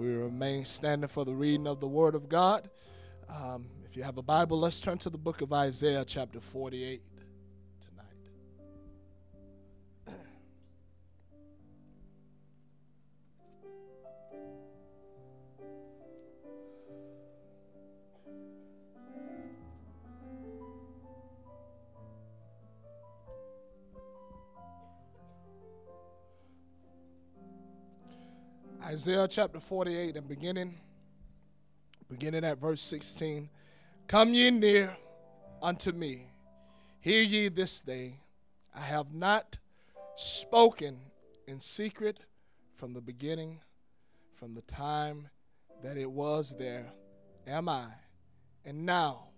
we remain standing for the reading of the Word of God. Um, if you have a Bible, let's turn to the book of Isaiah, chapter 48 Isaiah chapter 48 and beginning beginning at verse 16 Come ye near unto me. Hear ye this day. I have not spoken in secret from the beginning from the time that it was there am I? And now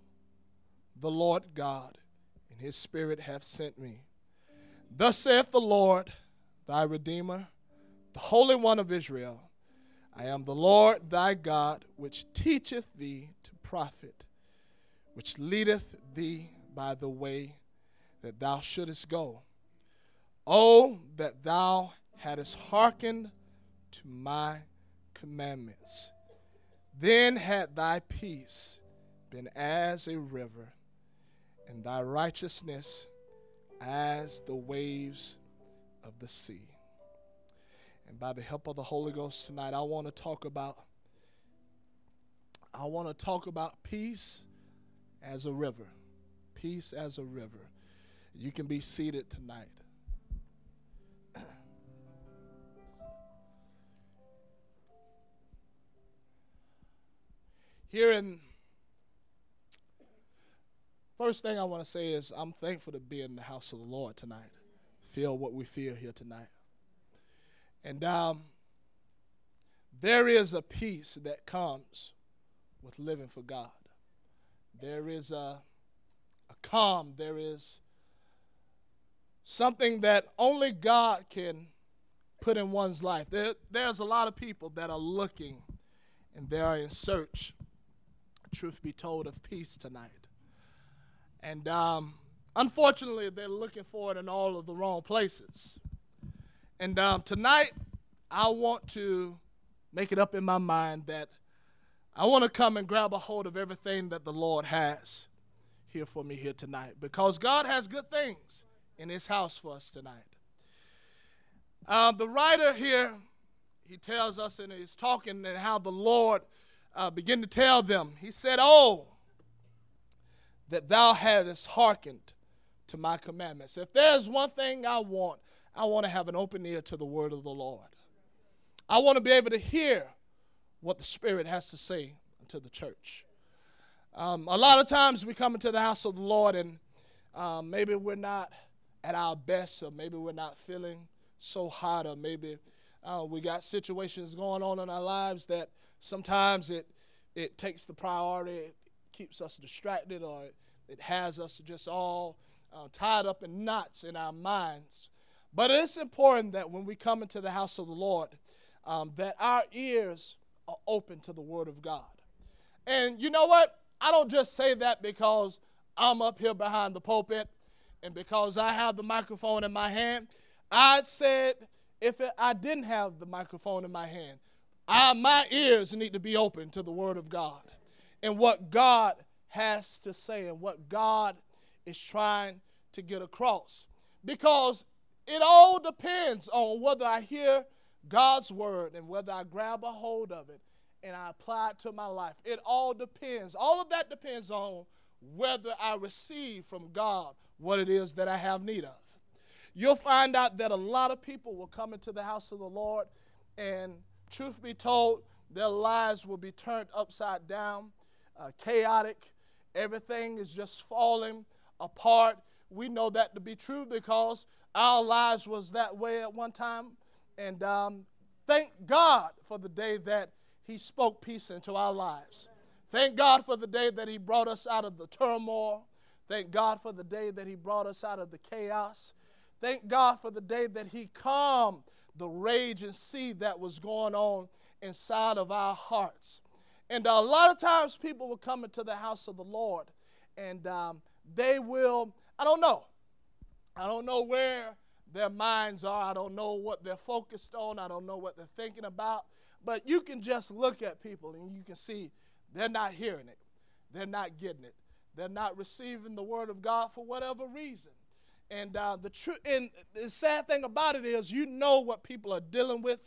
the Lord God and his spirit hath sent me. Thus saith the Lord thy redeemer the Holy One of Israel. I am the Lord thy God, which teacheth thee to profit, which leadeth thee by the way that thou shouldest go. Oh, that thou hadst hearkened to my commandments. Then had thy peace been as a river, and thy righteousness as the waves of the sea. And by the help of the Holy Ghost tonight, I want to talk about I want to talk about peace as a river. Peace as a river. You can be seated tonight. Here in First thing I want to say is I'm thankful to be in the house of the Lord tonight. Feel what we feel here tonight. And um, there is a peace that comes with living for God. There is a, a calm, there is something that only God can put in one's life. There, there's a lot of people that are looking and they are in search, truth be told, of peace tonight. And um, unfortunately, they're looking for it in all of the wrong places. And um, tonight, I want to make it up in my mind that I want to come and grab a hold of everything that the Lord has here for me here tonight because God has good things in His house for us tonight. Uh, the writer here, he tells us and he's talking and how the Lord uh, began to tell them. He said, Oh, that thou hadst hearkened to my commandments. If there's one thing I want, I want to have an open ear to the word of the Lord. I want to be able to hear what the Spirit has to say to the church. Um, a lot of times we come into the house of the Lord and um, maybe we're not at our best, or maybe we're not feeling so hot, or maybe uh, we got situations going on in our lives that sometimes it it takes the priority, it keeps us distracted, or it, it has us just all uh, tied up in knots in our minds. But it's important that when we come into the house of the Lord, um, that our ears are open to the Word of God. And you know what? I don't just say that because I'm up here behind the pulpit and because I have the microphone in my hand. I said if it, I didn't have the microphone in my hand, I, my ears need to be open to the Word of God and what God has to say and what God is trying to get across. Because it all depends on whether I hear God's word and whether I grab a hold of it and I apply it to my life. It all depends. All of that depends on whether I receive from God what it is that I have need of. You'll find out that a lot of people will come into the house of the Lord, and truth be told, their lives will be turned upside down, uh, chaotic. Everything is just falling apart. We know that to be true because our lives was that way at one time and um, thank God for the day that He spoke peace into our lives. Thank God for the day that He brought us out of the turmoil. Thank God for the day that He brought us out of the chaos. Thank God for the day that He calmed the rage and seed that was going on inside of our hearts. And a lot of times people will come into the house of the Lord and um, they will, I don't know, I don't know where their minds are. I don't know what they're focused on. I don't know what they're thinking about. But you can just look at people and you can see they're not hearing it, they're not getting it, they're not receiving the word of God for whatever reason. And uh, the truth, and the sad thing about it is, you know what people are dealing with,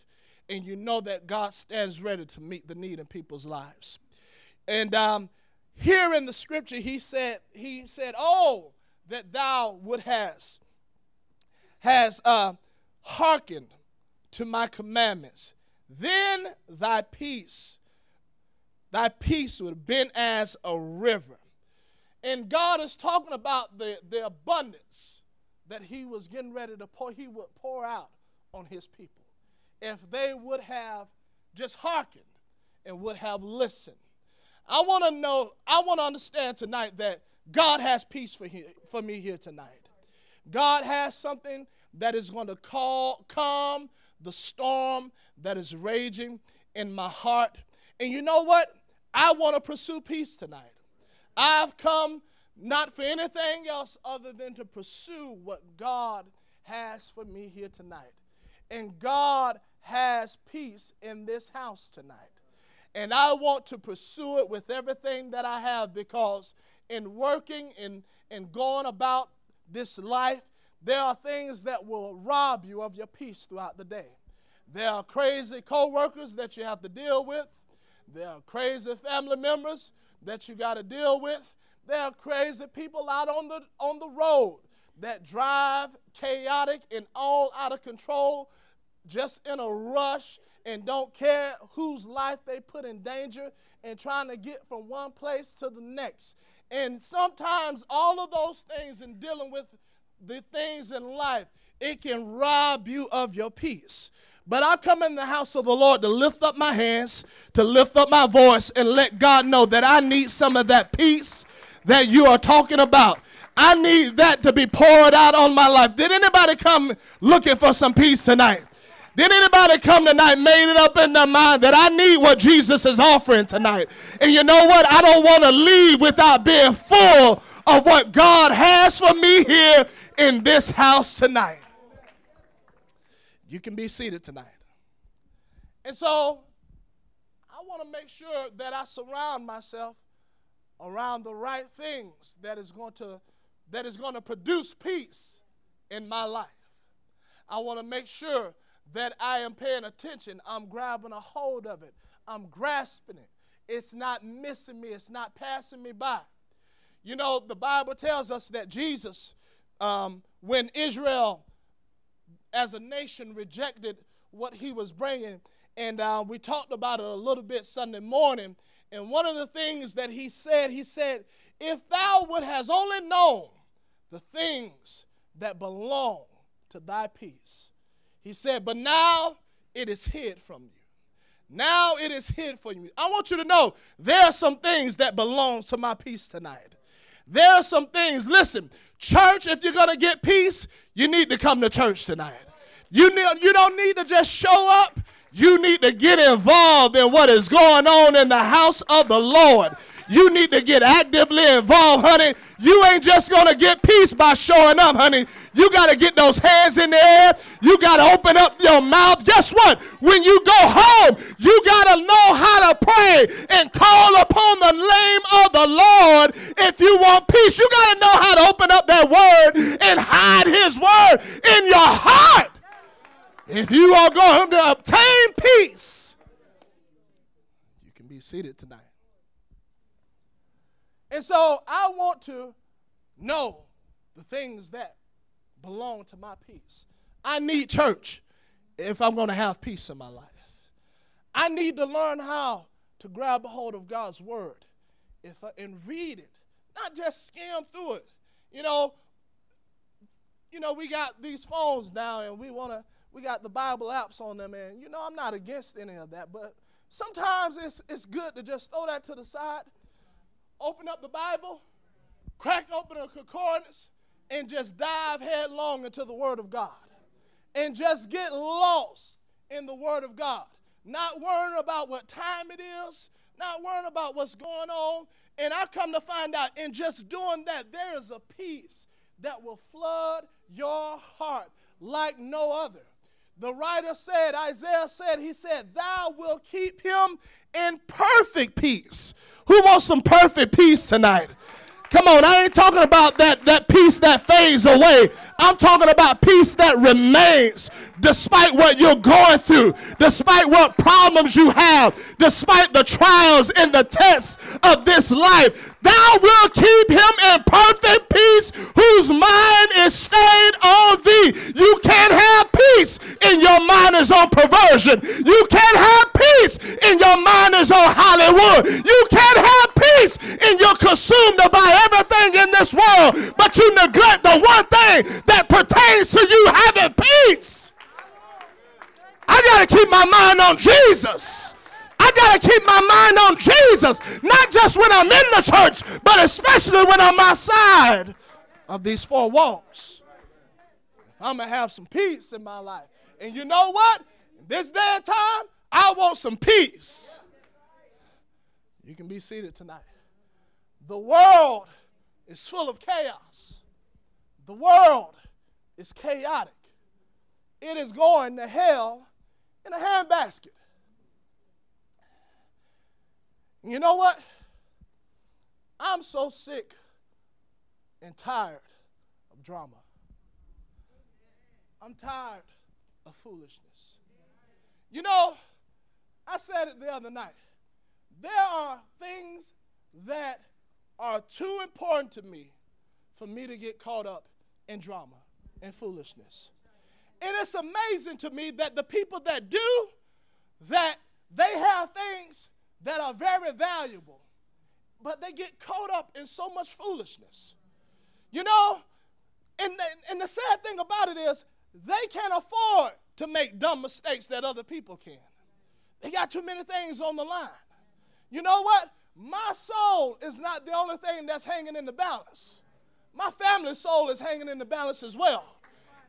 and you know that God stands ready to meet the need in people's lives. And um, here in the scripture, he said, he said, "Oh, that thou would has has uh, hearkened to my commandments, then thy peace, thy peace would have been as a river." And God is talking about the, the abundance that he was getting ready to pour, he would pour out on his people. If they would have just hearkened and would have listened. I want to know, I want to understand tonight that God has peace for, he, for me here tonight. God has something that is going to call, calm the storm that is raging in my heart. And you know what? I want to pursue peace tonight. I've come not for anything else other than to pursue what God has for me here tonight. And God has peace in this house tonight. And I want to pursue it with everything that I have because in working and, and going about this life, there are things that will rob you of your peace throughout the day. There are crazy coworkers that you have to deal with. There are crazy family members that you got to deal with. There are crazy people out on the, on the road that drive chaotic and all out of control, just in a rush and don't care whose life they put in danger and trying to get from one place to the next. And sometimes all of those things in dealing with the things in life, it can rob you of your peace. But I come in the house of the Lord to lift up my hands, to lift up my voice, and let God know that I need some of that peace that you are talking about. I need that to be poured out on my life. Did anybody come looking for some peace tonight? Did anybody come tonight, made it up in their mind that I need what Jesus is offering tonight? And you know what? I don't want to leave without being full of what God has for me here in this house tonight. You can be seated tonight. And so I want to make sure that I surround myself around the right things that is going to that is going to produce peace in my life. I want to make sure that I am paying attention. I'm grabbing a hold of it. I'm grasping it. It's not missing me. It's not passing me by. You know, the Bible tells us that Jesus, um, when Israel as a nation rejected what he was bringing, and uh, we talked about it a little bit Sunday morning, and one of the things that he said, he said, If thou would has only known the things that belong to thy peace. He said, But now it is hid from you. Now it is hid from you. I want you to know there are some things that belong to my peace tonight. There are some things, listen, church, if you're going to get peace, you need to come to church tonight. You, need, you don't need to just show up you need to get involved in what is going on in the house of the Lord. You need to get actively involved, honey. You ain't just going to get peace by showing up, honey. You got to get those hands in the air. You got to open up your mouth. Guess what? When you go home, you got to know how to pray and call upon the name of the Lord if you want peace. You got to know how to open up that word and hide his word in your heart. If you are going to obtain peace, you can be seated tonight. And so I want to know the things that belong to my peace. I need church if I'm going to have peace in my life. I need to learn how to grab a hold of God's word if I, and read it, not just skim through it. You know, you know, we got these phones now and we want to we got the Bible apps on them, and you know, I'm not against any of that, but sometimes it's, it's good to just throw that to the side, open up the Bible, crack open a concordance, and just dive headlong into the Word of God. And just get lost in the Word of God. Not worrying about what time it is, not worrying about what's going on. And I come to find out in just doing that, there is a peace that will flood your heart like no other. The writer said, Isaiah said, he said, Thou will keep him in perfect peace. Who wants some perfect peace tonight? Come on, I ain't talking about that, that peace that fades away. I'm talking about peace that remains despite what you're going through, despite what problems you have, despite the trials and the tests of this life. Thou will keep him in perfect peace whose mind is stayed on thee. You can't have peace in your mind is on perversion. You can't have peace in your mind is on Hollywood. You can't have peace in you're consumed by everything in this world, but you neglect the one thing that pertains to you having peace. I got to keep my mind on Jesus. I got to keep my mind on Jesus, not just when I'm in the church, but especially when I'm outside of these four walls. I'm going to have some peace in my life. And you know what? This day and time, I want some peace. You can be seated tonight. The world is full of chaos. The world is chaotic. It is going to hell in a handbasket. You know what? I'm so sick and tired of drama. I'm tired of foolishness. You know, I said it the other night. There are things that are too important to me for me to get caught up in drama and foolishness. And it's amazing to me that the people that do that they have things that are very valuable, but they get caught up in so much foolishness. You know, and the, and the sad thing about it is they can't afford to make dumb mistakes that other people can. They got too many things on the line. You know what? My soul is not the only thing that's hanging in the balance. My family's soul is hanging in the balance as well.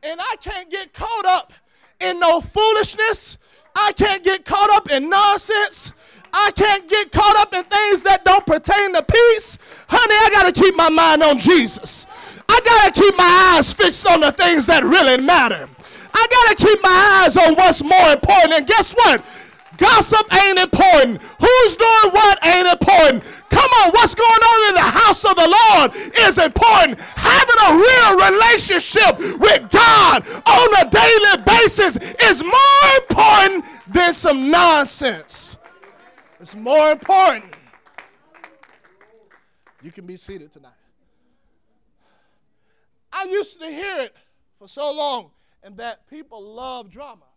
And I can't get caught up in no foolishness. I can't get caught up in nonsense. I can't get caught up in things that don't pertain to peace. Honey, I got to keep my mind on Jesus. I got to keep my eyes fixed on the things that really matter. I got to keep my eyes on what's more important. And guess what? Gossip ain't important. Who's doing what ain't important. Come on, what's going on in the house of the Lord is important. Having a real relationship with God on a daily basis is more important than some nonsense. It's more important. You can be seated tonight. I used to hear it for so long, and that people love drama.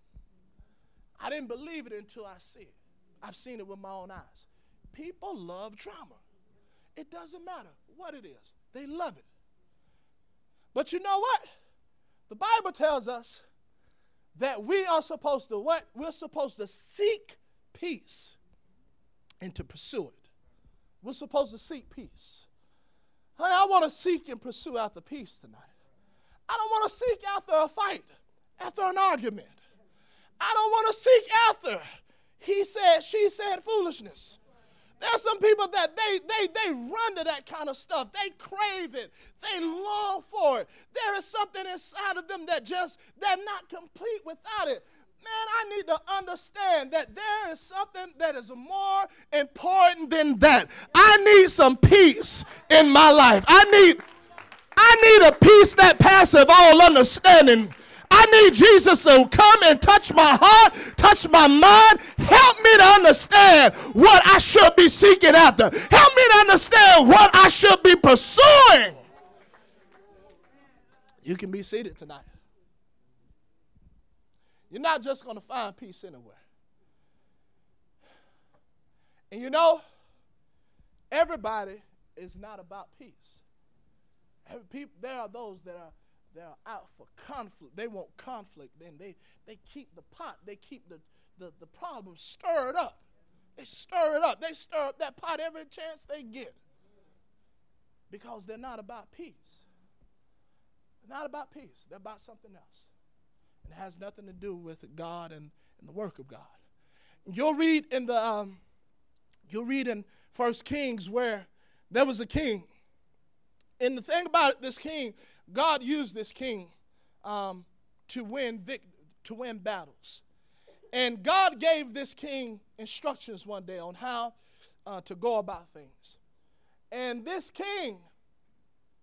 I didn't believe it until I see it. I've seen it with my own eyes. People love drama. It doesn't matter what it is, they love it. But you know what? The Bible tells us that we are supposed to what? We're supposed to seek peace and to pursue it. We're supposed to seek peace. Honey, I want to seek and pursue after peace tonight. I don't want to seek after a fight, after an argument. I don't want to seek after. He said, she said foolishness. There's some people that they they they run to that kind of stuff. They crave it. They long for it. There is something inside of them that just they're not complete without it. Man, I need to understand that there is something that is more important than that. I need some peace in my life. I need I need a peace that passes all understanding I need Jesus to come and touch my heart, touch my mind, help me to understand what I should be seeking after. Help me to understand what I should be pursuing. You can be seated tonight. You're not just going to find peace anywhere. And you know, everybody is not about peace. There are those that are they're out for conflict. They want conflict. Then they, they keep the pot, they keep the, the, the problem stirred up. They stir it up. They stir up that pot every chance they get. Because they're not about peace. They're not about peace. They're about something else. And it has nothing to do with God and, and the work of God. You'll read in the um, you'll read in First Kings where there was a king. And the thing about this king, God used this king um, to win vic- to win battles. And God gave this king instructions one day on how uh, to go about things. And this king,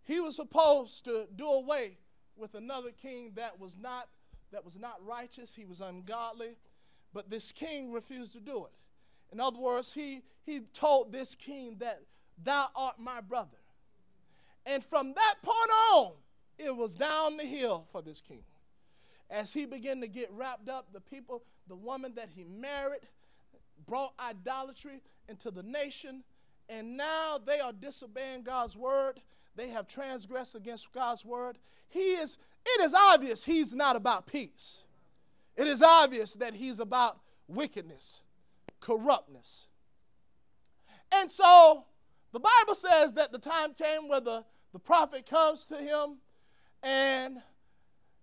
he was supposed to do away with another king that was not that was not righteous, he was ungodly, but this king refused to do it. In other words, he, he told this king that thou art my brother. And from that point on, it was down the hill for this king. As he began to get wrapped up, the people, the woman that he married, brought idolatry into the nation, and now they are disobeying God's word. They have transgressed against God's word. He is, it is obvious he's not about peace. It is obvious that he's about wickedness, corruptness. And so the Bible says that the time came where the, the prophet comes to him and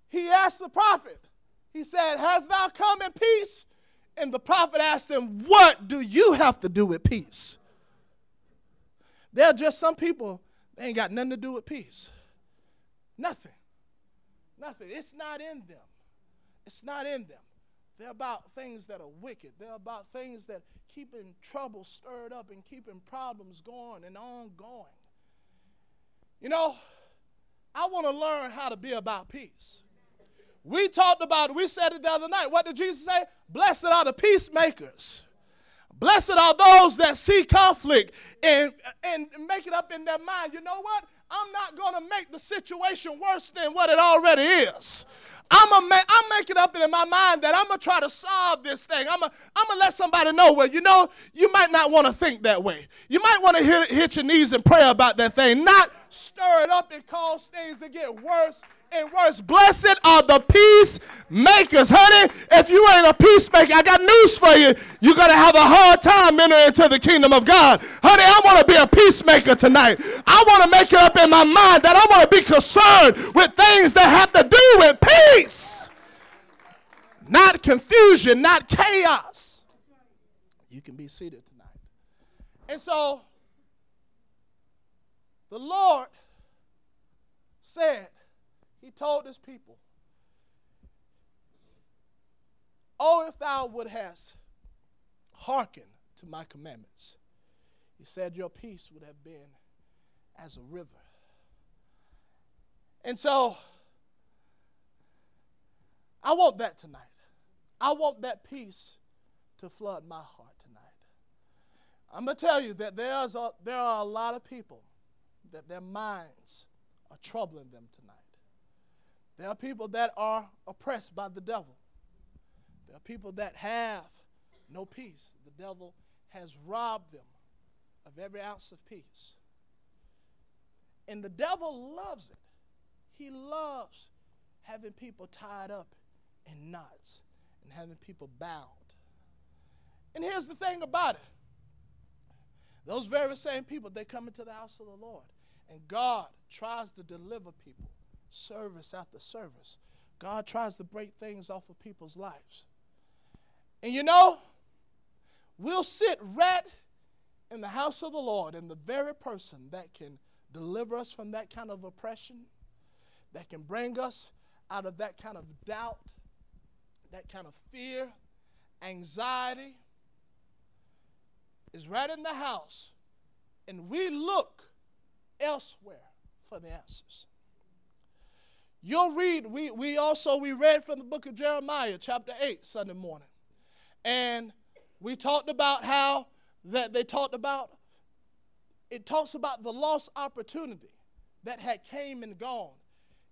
he asked the prophet, he said, Has thou come in peace? And the prophet asked him, What do you have to do with peace? There are just some people, they ain't got nothing to do with peace. Nothing. Nothing. It's not in them. It's not in them. They're about things that are wicked. They're about things that keeping trouble stirred up and keeping problems going and ongoing. You know, I want to learn how to be about peace. We talked about it, we said it the other night. What did Jesus say? Blessed are the peacemakers. Blessed are those that see conflict and, and make it up in their mind. You know what? I'm not going to make the situation worse than what it already is. I'm a ma- I'm making up in my mind that I'm gonna try to solve this thing. I'm gonna I'm gonna let somebody know. Well, you know, you might not want to think that way. You might want to hit, hit your knees and pray about that thing, not stir it up and cause things to get worse and worse. Blessed are the peacemakers, honey. If you ain't a peacemaker, I got news for you. You're going to have a hard time entering into the kingdom of God. Honey, I want to be a peacemaker tonight. I want to make it up in my mind that I want to be concerned with things that have to do with peace, not confusion, not chaos. You can be seated tonight. And so, the Lord said, he told his people, Oh, if thou would hast hearkened to my commandments, he said, Your peace would have been as a river. And so, I want that tonight. I want that peace to flood my heart tonight. I'm going to tell you that there's a, there are a lot of people that their minds are troubling them tonight. There are people that are oppressed by the devil. There are people that have no peace. The devil has robbed them of every ounce of peace. And the devil loves it. He loves having people tied up in knots and having people bound. And here's the thing about it those very same people, they come into the house of the Lord, and God tries to deliver people service after service. God tries to break things off of people's lives. And you know, we'll sit right in the house of the Lord, and the very person that can deliver us from that kind of oppression, that can bring us out of that kind of doubt, that kind of fear, anxiety, is right in the house, and we look elsewhere for the answers. You'll read, we, we also, we read from the book of Jeremiah, chapter 8, Sunday morning. And we talked about how that they talked about, it talks about the lost opportunity that had came and gone,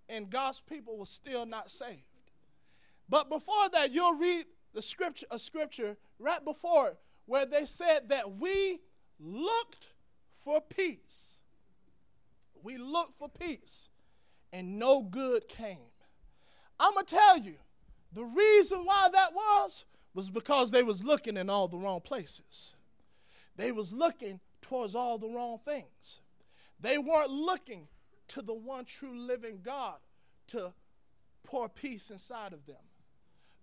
and God's people were still not saved. But before that, you'll read the scripture, a scripture right before it, where they said that we looked for peace. We looked for peace and no good came. I'm going to tell you, the reason why that was was because they was looking in all the wrong places. They was looking towards all the wrong things. They weren't looking to the one true living God to pour peace inside of them.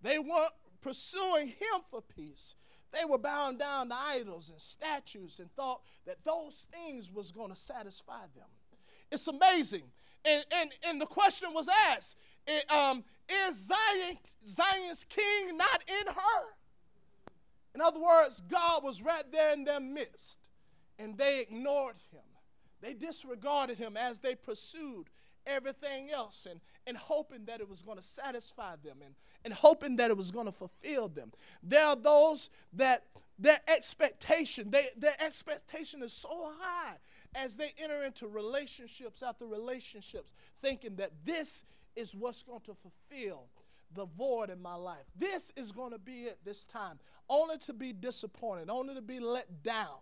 They weren't pursuing him for peace. They were bound down to idols and statues and thought that those things was going to satisfy them. It's amazing and, and, and the question was asked It, um, is Zion, Zion's king not in her? In other words, God was right there in their midst, and they ignored him. They disregarded him as they pursued everything else and, and hoping that it was going to satisfy them and, and hoping that it was going to fulfill them. There are those that their expectation, they, their expectation is so high as they enter into relationships after relationships, thinking that this is what's going to fulfill the void in my life. This is going to be it this time, only to be disappointed, only to be let down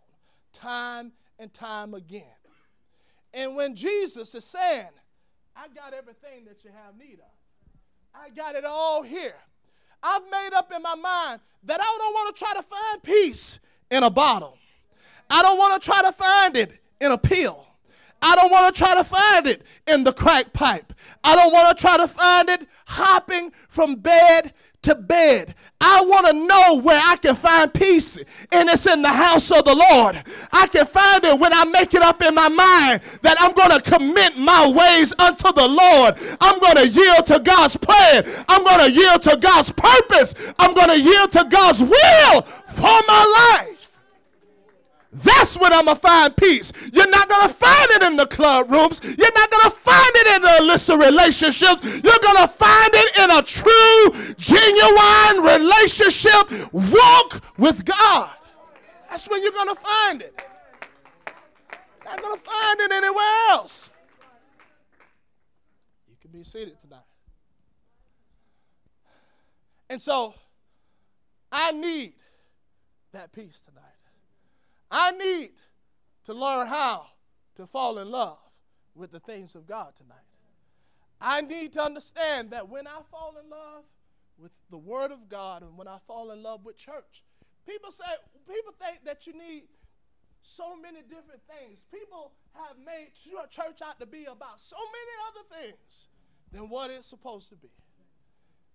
time and time again. And when Jesus is saying, I got everything that you have need of, I got it all here. I've made up in my mind that I don't want to try to find peace in a bottle. I don't want to try to find it in a pill. I don't want to try to find it in the crack pipe. I don't want to try to find it hopping from bed to bed. I want to know where I can find peace, and it's in the house of the Lord. I can find it when I make it up in my mind that I'm going to commit my ways unto the Lord. I'm going to yield to God's plan. I'm going to yield to God's purpose. I'm going to yield to God's will for my life. That's when I'm going to find peace. You're not going to find it in the club rooms. You're not going to find it in the illicit relationships. You're going to find it in a true, genuine relationship walk with God. That's when you're going to find it. You're not going to find it anywhere else. You can be seated tonight. And so, I need that peace tonight. I need to learn how to fall in love with the things of God tonight. I need to understand that when I fall in love with the Word of God and when I fall in love with church, people say, people think that you need so many different things. People have made church out to be about so many other things than what it's supposed to be.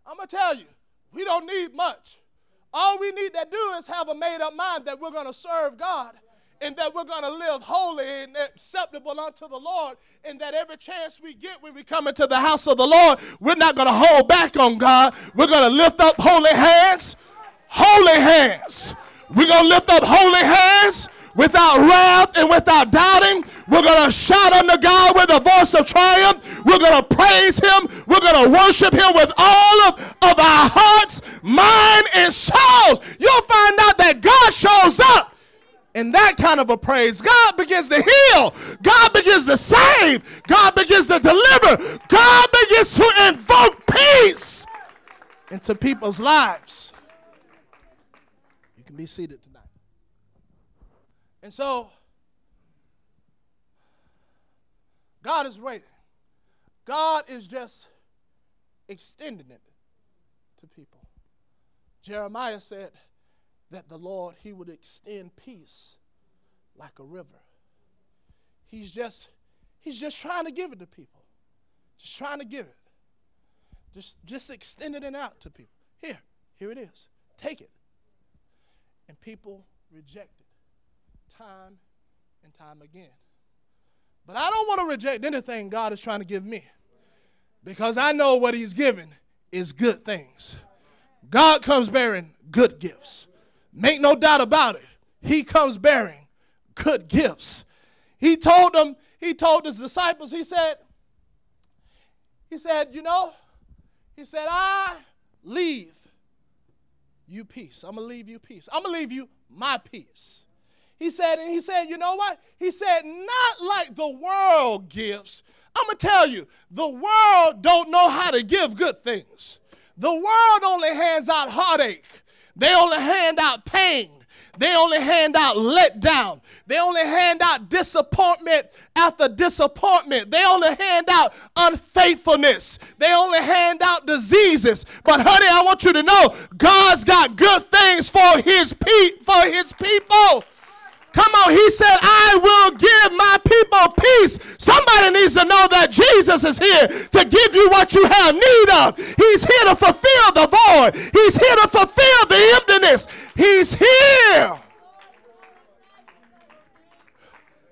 I'm going to tell you, we don't need much. All we need to do is have a made up mind that we're going to serve God and that we're going to live holy and acceptable unto the Lord, and that every chance we get when we come into the house of the Lord, we're not going to hold back on God. We're going to lift up holy hands, holy hands. We're going to lift up holy hands without wrath and without doubting. We're going to shout unto God with a voice of triumph. We're going to praise Him. We're going to worship Him with all of, of our hearts, mind, and souls. You'll find out that God shows up in that kind of a praise. God begins to heal. God begins to save. God begins to deliver. God begins to invoke peace into people's lives. You can be seated tonight. And so, God is waiting. God is just extending it to people. Jeremiah said that the Lord, He would extend peace like a river. He's just, He's just trying to give it to people. Just trying to give it. Just, just extending it out to people. Here, here it is. Take it. And people reject it time and time again. But I don't want to reject anything God is trying to give me because I know what He's given is good things. God comes bearing good gifts. Make no doubt about it. He comes bearing good gifts. He told them, he told his disciples, he said, he said, you know, he said, I leave you peace. I'm going to leave you peace. I'm going to leave you my peace. He said, and he said, you know what? He said, not like the world gives. I'm to tell you, the world don't know how to give good things. The world only hands out heartache. They only hand out pain. They only hand out letdown. They only hand out disappointment after disappointment. They only hand out unfaithfulness. They only hand out diseases. But honey, I want you to know God's got good things for his pe- for his people. Come on, he said, I will give my people peace. Somebody needs to know that Jesus is here to give you what you have need of. He's here to fulfill the void, He's here to fulfill the emptiness. He's here.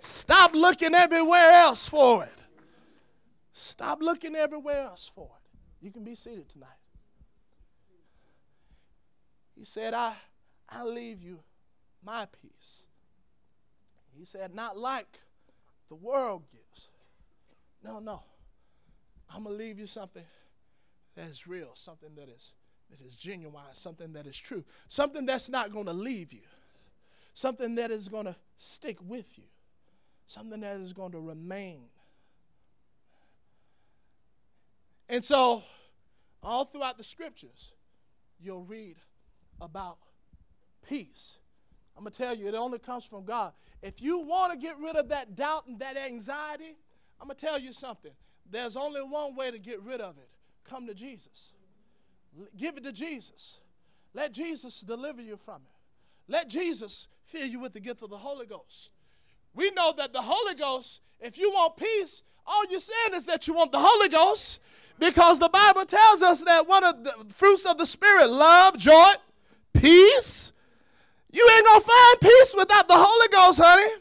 Stop looking everywhere else for it. Stop looking everywhere else for it. You can be seated tonight. He said, I, I leave you my peace. He said, not like the world gives. No, no. I'm going to leave you something that is real, something that is, that is genuine, something that is true, something that's not going to leave you, something that is going to stick with you, something that is going to remain. And so, all throughout the scriptures, you'll read about peace. I'm going to tell you, it only comes from God. If you want to get rid of that doubt and that anxiety, I'm going to tell you something. There's only one way to get rid of it come to Jesus. Give it to Jesus. Let Jesus deliver you from it. Let Jesus fill you with the gift of the Holy Ghost. We know that the Holy Ghost, if you want peace, all you're saying is that you want the Holy Ghost because the Bible tells us that one of the fruits of the Spirit, love, joy, peace. You ain't gonna find peace without the Holy Ghost, honey.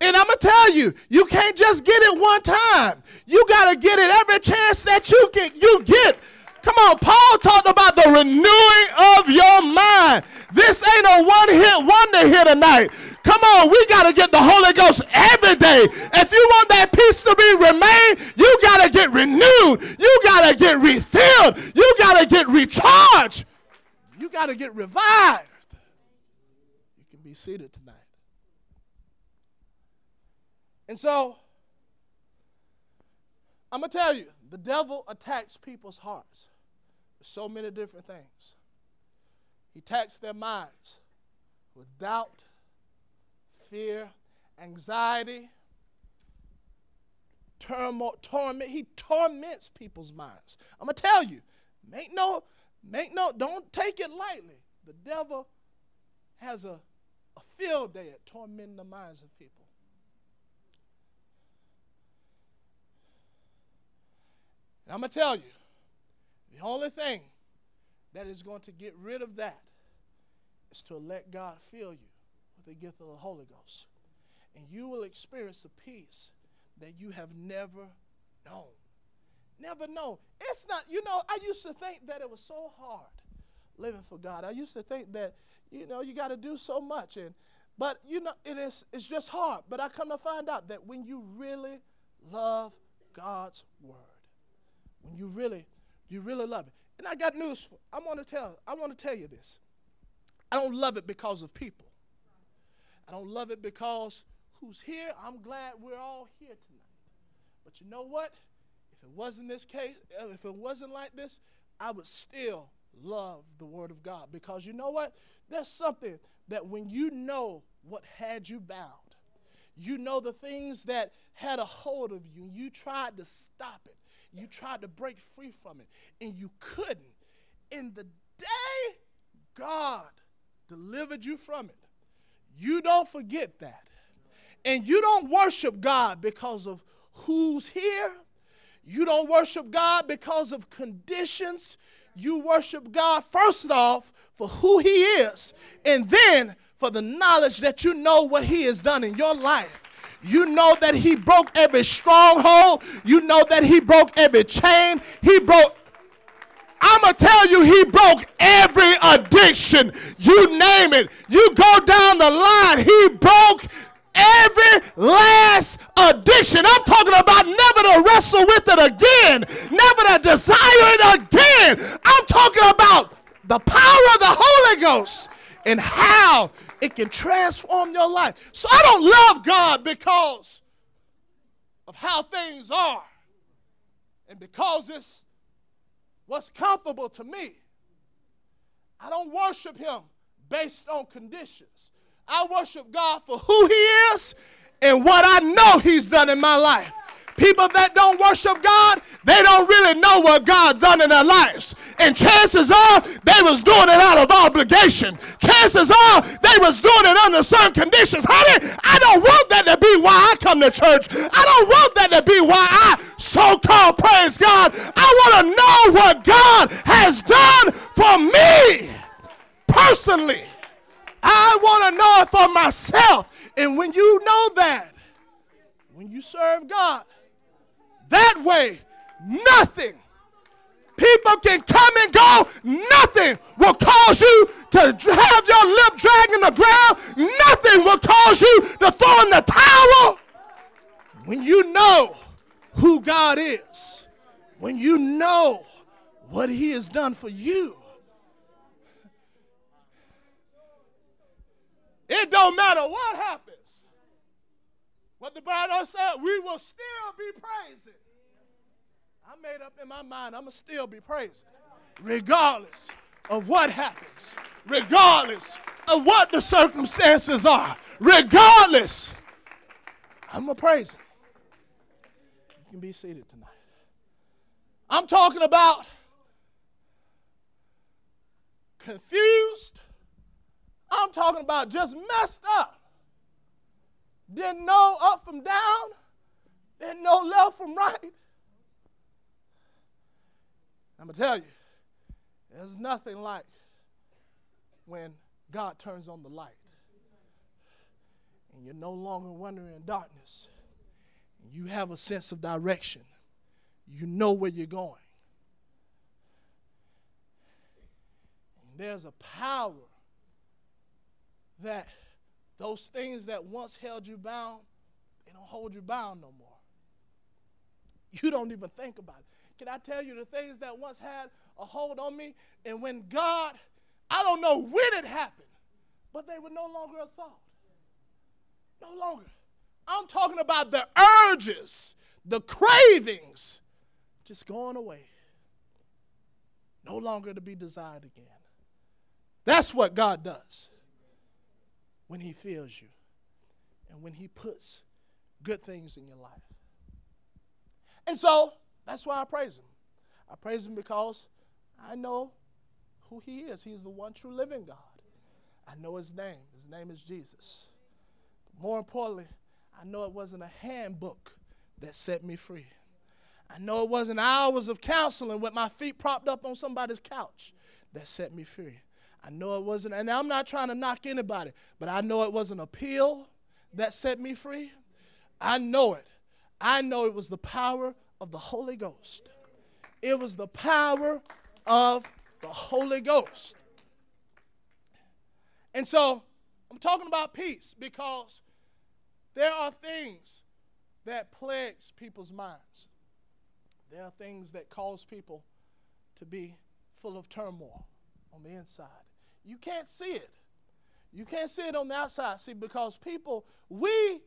And I'm gonna tell you, you can't just get it one time. You gotta get it every chance that you can you get. Come on, Paul talked about the renewing of your mind. This ain't a one-hit wonder here tonight. Come on, we got to get the Holy Ghost every day. If you want that peace to be remain, you got to get renewed. You got to get refilled. You got to get recharged. You got to get revived. Be seated tonight. And so, I'm going to tell you the devil attacks people's hearts with so many different things. He attacks their minds with doubt, fear, anxiety, turmoil, torment. He torments people's minds. I'm gonna tell you, make no, make no, don't take it lightly. The devil has a, a field day at tormenting the minds of people. And I'm gonna tell you, the only thing that is going to get rid of that is to let God fill you with the gift of the Holy Ghost. And you will experience a peace that you have never known. Never known. It's not, you know, I used to think that it was so hard living for God. I used to think that, you know, you got to do so much. And but you know, it is it's just hard. But I come to find out that when you really love God's word, when you really, you really love it. And I got news for I want to tell, I want to tell you this. I don't love it because of people. I don't love it because who's here. I'm glad we're all here tonight. But you know what? If it wasn't this case, if it wasn't like this, I would still love the Word of God. Because you know what? There's something that when you know what had you bound, you know the things that had a hold of you, and you tried to stop it, you tried to break free from it, and you couldn't. In the day God delivered you from it, you don't forget that. And you don't worship God because of who's here. You don't worship God because of conditions. You worship God, first off, for who He is, and then for the knowledge that you know what He has done in your life. You know that he broke every stronghold. You know that he broke every chain. He broke I'm going to tell you, he broke every addiction. You name it. You go down the line, he broke every last addiction. I'm talking about never to wrestle with it again, never to desire it again. I'm talking about the power of the Holy Ghost and how it can transform your life. So I don't love God because of how things are and because it's what's comfortable to me. I don't worship Him based on conditions. I worship God for who He is and what I know He's done in my life. People that don't worship God, they don't really know what God's done in their lives. And chances are they was doing it out of obligation. Chances are they was doing it under some conditions. Honey, I don't want that to be why I come to church. I don't want that to be why I so-called praise God. I want to know what God has done for me personally. I want to know it for myself. And when you know that, when you serve God, that way, nothing People can come and go. Nothing will cause you to have your lip dragging the ground. Nothing will cause you to throw in the towel. When you know who God is, when you know what He has done for you, it don't matter what happens. What the Bible said, we will still be praising. I made up in my mind, I'm going to still be praising, regardless of what happens, regardless of what the circumstances are, regardless. I'm going to praise Him. You can be seated tonight. I'm talking about confused. I'm talking about just messed up. Didn't know up from down, didn't know left from right. I'm going to tell you, there's nothing like when God turns on the light and you're no longer wandering in darkness. You have a sense of direction. You know where you're going. There's a power that those things that once held you bound, they don't hold you bound no more. You don't even think about it. Can I tell you the things that once had a hold on me? And when God, I don't know when it happened, but they were no longer a thought. No longer. I'm talking about the urges, the cravings, just going away. No longer to be desired again. That's what God does when He fills you and when He puts good things in your life. And so, that's why I praise him. I praise him because I know who he is. He's the one true living God. I know his name. His name is Jesus. More importantly, I know it wasn't a handbook that set me free. I know it wasn't hours of counseling with my feet propped up on somebody's couch that set me free. I know it wasn't, and I'm not trying to knock anybody, but I know it wasn't a pill that set me free. I know it. I know it was the power of the Holy Ghost. It was the power of the Holy Ghost. And so I'm talking about peace because there are things that plagues people's minds. There are things that cause people to be full of turmoil on the inside. You can't see it. You can't see it on the outside. See, because people, we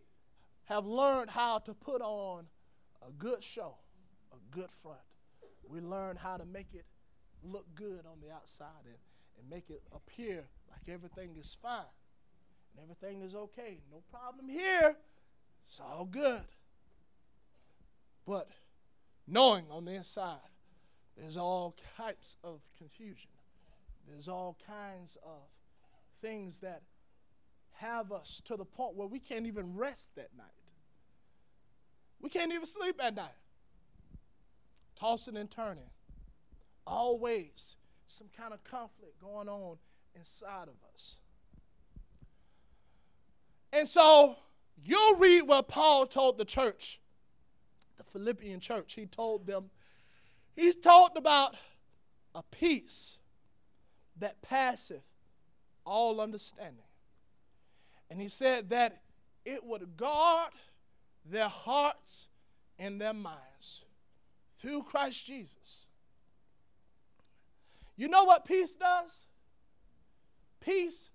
have learned how to put on a good show a good front. We learn how to make it look good on the outside and, and make it appear like everything is fine and everything is okay. No problem here. It's all good. But knowing on the inside, there's all types of confusion. There's all kinds of things that have us to the point where we can't even rest that night. We can't even sleep at night tossing and turning. Always some kind of conflict going on inside of us. And so you'll read what Paul told the church, the Philippian church. He told them, he talked about a peace that passeth all understanding. And he said that it would guard their hearts and their minds through Christ Jesus. You know what peace does? Peace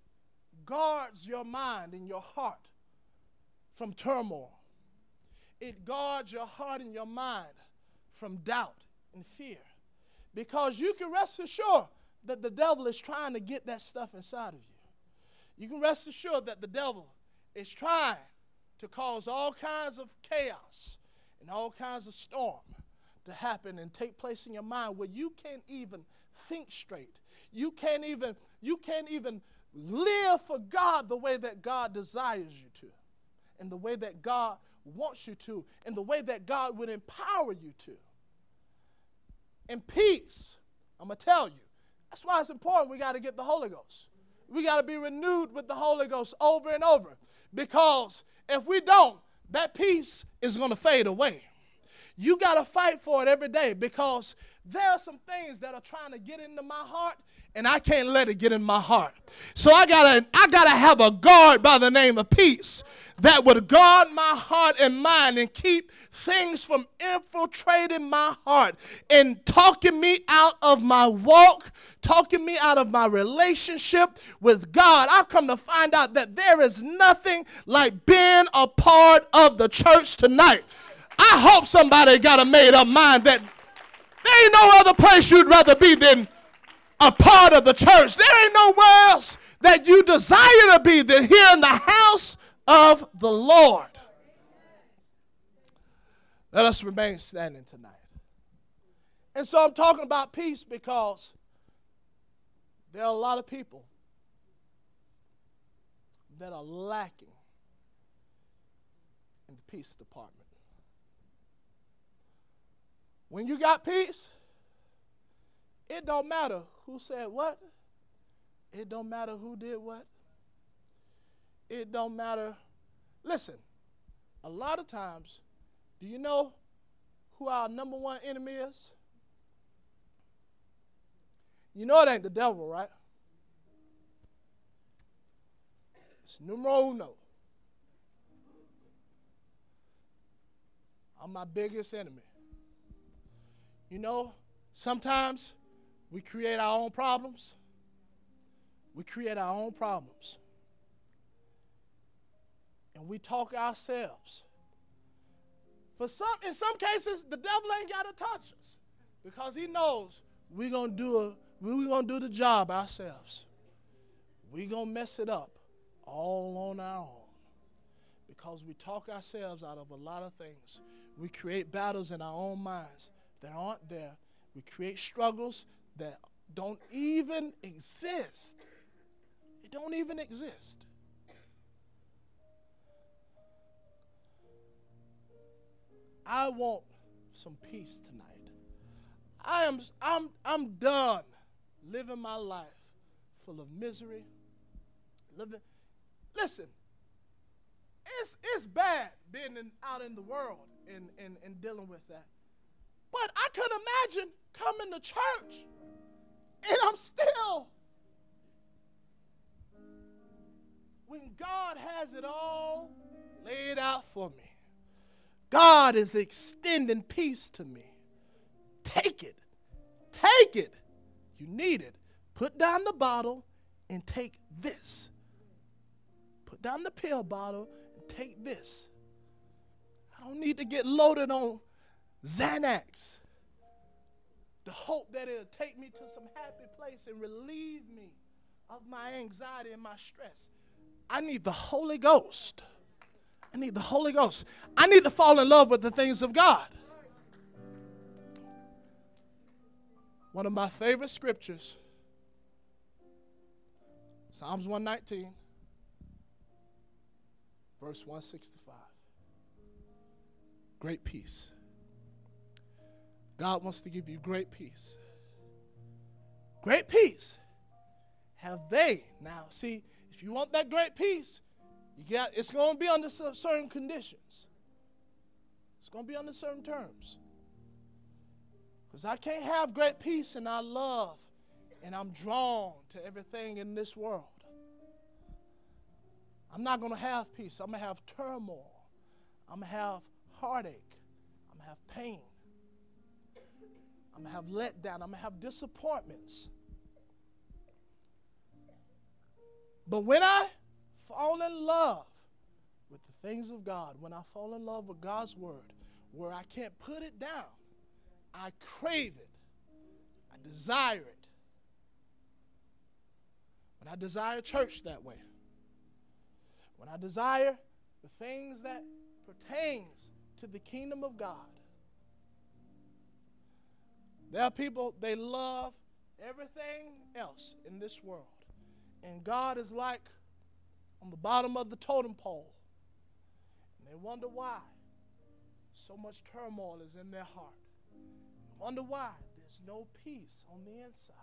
guards your mind and your heart from turmoil. It guards your heart and your mind from doubt and fear. Because you can rest assured that the devil is trying to get that stuff inside of you. You can rest assured that the devil is trying to cause all kinds of chaos and all kinds of storm to happen and take place in your mind where you can't even think straight. You can't even you can't even live for God the way that God desires you to. And the way that God wants you to, and the way that God would empower you to. In peace, I'm going to tell you. That's why it's important we got to get the Holy Ghost. We got to be renewed with the Holy Ghost over and over. Because if we don't, that peace is going to fade away. You got to fight for it every day because there are some things that are trying to get into my heart and I can't let it get in my heart. So I gotta, I gotta have a guard by the name of peace that would guard my heart and mind and keep things from infiltrating my heart and talking me out of my walk, talking me out of my relationship with God. I've come to find out that there is nothing like being a part of the church tonight. I hope somebody got a made up mind that ain't no other place you'd rather be than a part of the church. There ain't nowhere else that you desire to be than here in the house of the Lord. Let us remain standing tonight. And so I'm talking about peace because there are a lot of people that are lacking in the peace department. When you got peace, it don't matter who said what. It don't matter who did what. It don't matter. Listen, a lot of times, do you know who our number one enemy is? You know it ain't the devil, right? It's numero uno. I'm my biggest enemy. You know, sometimes we create our own problems. We create our own problems. And we talk ourselves. For some, in some cases, the devil ain't got to touch us because he knows we're gonna do a, we're gonna do the job ourselves. We're gonna mess it up all on our own because we talk ourselves out of a lot of things. We create battles in our own minds that aren't there. We create struggles that don't even exist. They don't even exist. I want some peace tonight. I am I'm I'm done living my life full of misery. Living listen, it's it's bad being in, out in the world and, and, and dealing with that. But I could imagine coming to church and I'm still. When God has it all laid out for me, God is extending peace to me. Take it. Take it. You need it. Put down the bottle and take this. Put down the pill bottle and take this. I don't need to get loaded on Xanax. The hope that it'll take me to some happy place and relieve me of my anxiety and my stress. I need the Holy Ghost. I need the Holy Ghost. I need to fall in love with the things of God. One of my favorite scriptures, Psalms 119, verse 165. Great peace God wants to give you great peace. Great peace. Have they now? See, if you want that great peace, you got it's going to be under certain conditions. It's going to be under certain terms. Because I can't have great peace and I love and I'm drawn to everything in this world. I'm not going to have peace. I'm going to have turmoil. I'm going to have heartache. I'm going to have pain. I'm going to have letdown. I'm going to have disappointments. But when I fall in love with the things of God, when I fall in love with God's word, where I can't put it down, I crave it, I desire it. When I desire church that way, when I desire the things that pertains to the kingdom of God, there are people, they love everything else in this world. And God is like on the bottom of the totem pole. And they wonder why so much turmoil is in their heart. They wonder why there's no peace on the inside.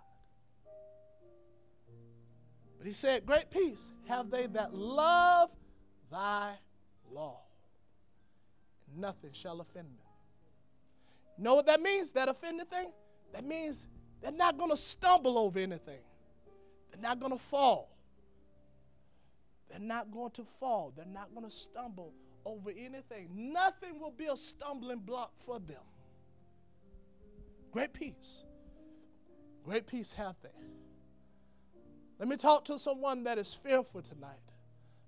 But he said, Great peace have they that love thy law. Nothing shall offend them. Know what that means, that offended thing? That means they're not going to stumble over anything. They're not going to fall. They're not going to fall. They're not going to stumble over anything. Nothing will be a stumbling block for them. Great peace. Great peace have they. Let me talk to someone that is fearful tonight.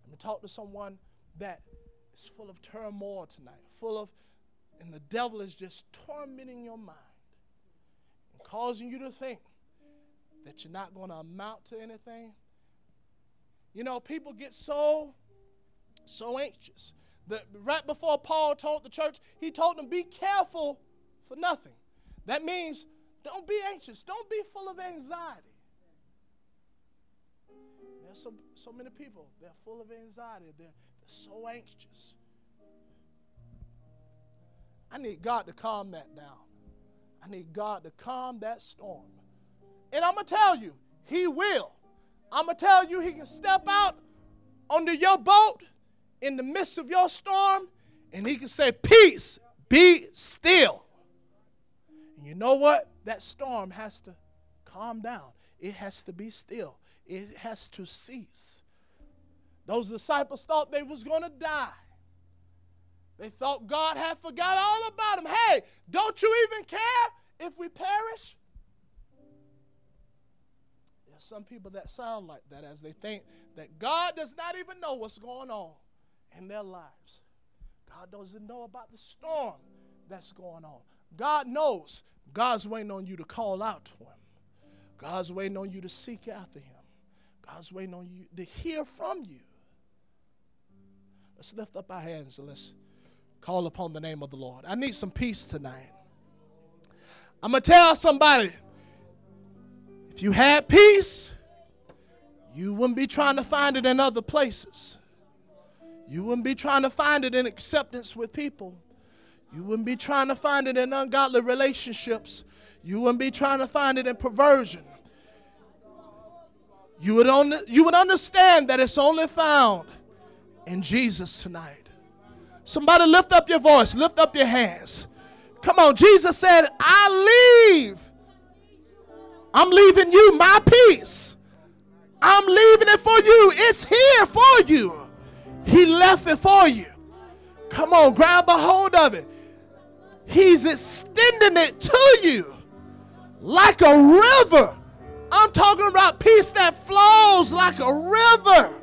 Let me talk to someone that is full of turmoil tonight, full of, and the devil is just tormenting your mind and causing you to think that you're not going to amount to anything. You know, people get so, so anxious. The, right before Paul told the church, he told them, be careful for nothing. That means don't be anxious. Don't be full of anxiety. There's so, so many people, they're full of anxiety. They're, they're so anxious. I need God to calm that down. I need God to calm that storm. And I'm going to tell you, He will. I'm going to tell you, He can step out onto your boat in the midst of your storm and He can say, Peace, be still. And you know what? That storm has to calm down, it has to be still, it has to cease. Those disciples thought they was going to die. They thought God had forgot all about them. Hey, don't you even care if we perish? There's some people that sound like that as they think that God does not even know what's going on in their lives. God doesn't know about the storm that's going on. God knows. God's waiting on you to call out to Him. God's waiting on you to seek after Him. God's waiting on you to hear from you. Let's lift up our hands and let's call upon the name of the Lord. I need some peace tonight. I'm going to tell somebody if you had peace, you wouldn't be trying to find it in other places. You wouldn't be trying to find it in acceptance with people. You wouldn't be trying to find it in ungodly relationships. You wouldn't be trying to find it in perversion. You would, only, you would understand that it's only found in Jesus tonight. Somebody lift up your voice, lift up your hands. Come on, Jesus said, I leave I'm leaving you my peace. I'm leaving it for you. It's here for you. He left it for you. Come on, grab a hold of it. He's extending it to you like a river. I'm talking about peace that flows like a river.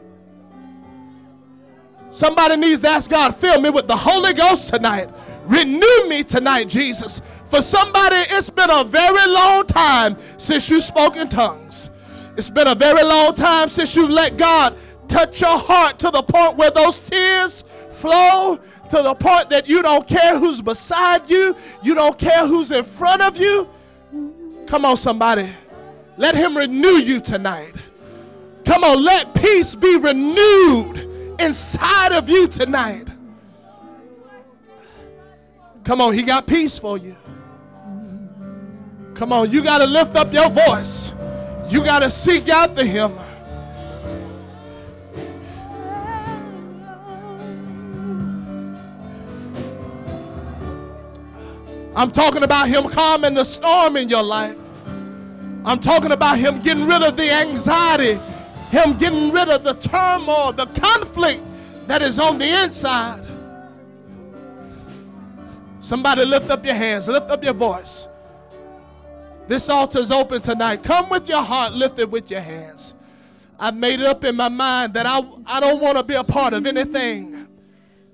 Somebody needs to ask God, fill me with the Holy Ghost tonight. Renew me tonight, Jesus. For somebody, it's been a very long time since you spoke in tongues. It's been a very long time since you let God touch your heart to the point where those tears flow, to the point that you don't care who's beside you, you don't care who's in front of you. Come on, somebody. Let Him renew you tonight. Come on, let peace be renewed inside of you tonight. Come on, He got peace for you. Come on, you got to lift up your voice. You got to seek after him. I'm talking about him calming the storm in your life. I'm talking about him getting rid of the anxiety, him getting rid of the turmoil, the conflict that is on the inside. Somebody lift up your hands, lift up your voice. This altar is open tonight. Come with your heart lifted with your hands. I've made it up in my mind that I, I don't want to be a part of anything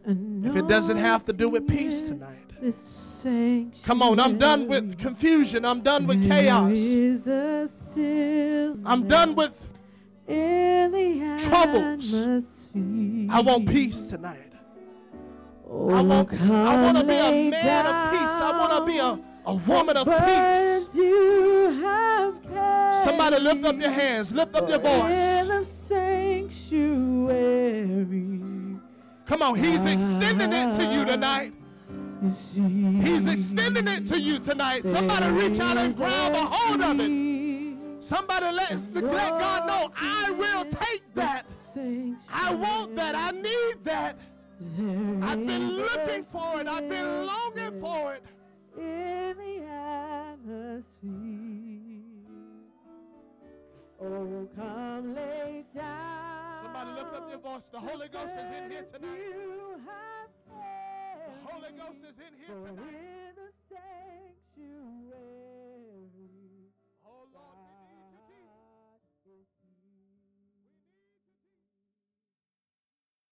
if it doesn't have to do with peace tonight. Come on, I'm done with confusion. I'm done with chaos. I'm done with troubles. I want peace tonight. Oh, I want, I want to be a man of peace. I want to be a a woman of peace. Somebody lift up your hands, lift up your voice. Come on, he's extending it to you tonight. He's extending it to you tonight. Somebody reach out and grab a hold of it. Somebody let, let God know, I will take that. I want that. I need that. I've been looking for it. I've been longing for it in the atmosphere. Oh, come lay down. Somebody lift up your voice. The Holy Ghost is in here tonight. The Holy Ghost is in here tonight.